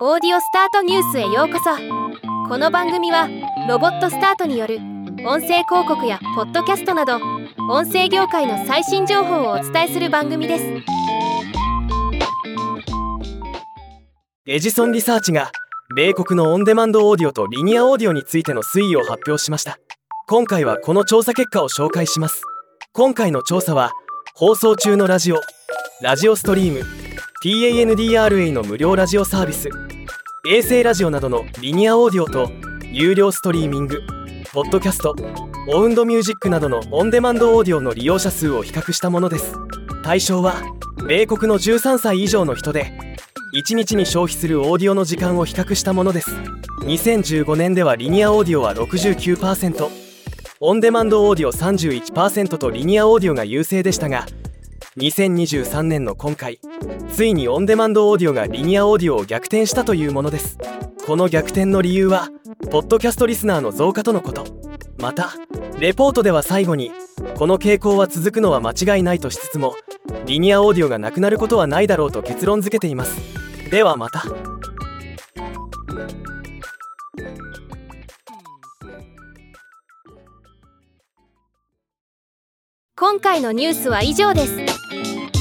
オーディオスタートニュースへようこそ。この番組はロボットスタートによる音声広告やポッドキャストなど音声業界の最新情報をお伝えする番組です。エジソンリサーチが米国のオンデマンドオーディオとリニアオーディオについての推移を発表しました。今回はこの調査結果を紹介します。今回の調査は放送中のラジオ。ラジオストリーム。TANDRA の無料ラジオサービス。衛星ラジオなどのリニアオーディオと有料ストリーミングポッドキャストオウンドミュージックなどのオンデマンドオーディオの利用者数を比較したものです。対象は米国の13歳以上の人で1日に消費するオーディオの時間を比較したものです。2015年ではリニアオーディオは69%オンデマンドオーディオ31%とリニアオーディオが優勢でしたが2023年の今回ついにオンデマンドオーディオがリニアオーディオを逆転したというものです。この逆転の理由はポッドキャストリスナーの増加とのこと。またレポートでは最後にこの傾向は続くのは間違いないとしつつもリニアオーディオがなくなることはないだろうと結論付けています。ではまた。今回のニュースは以上です。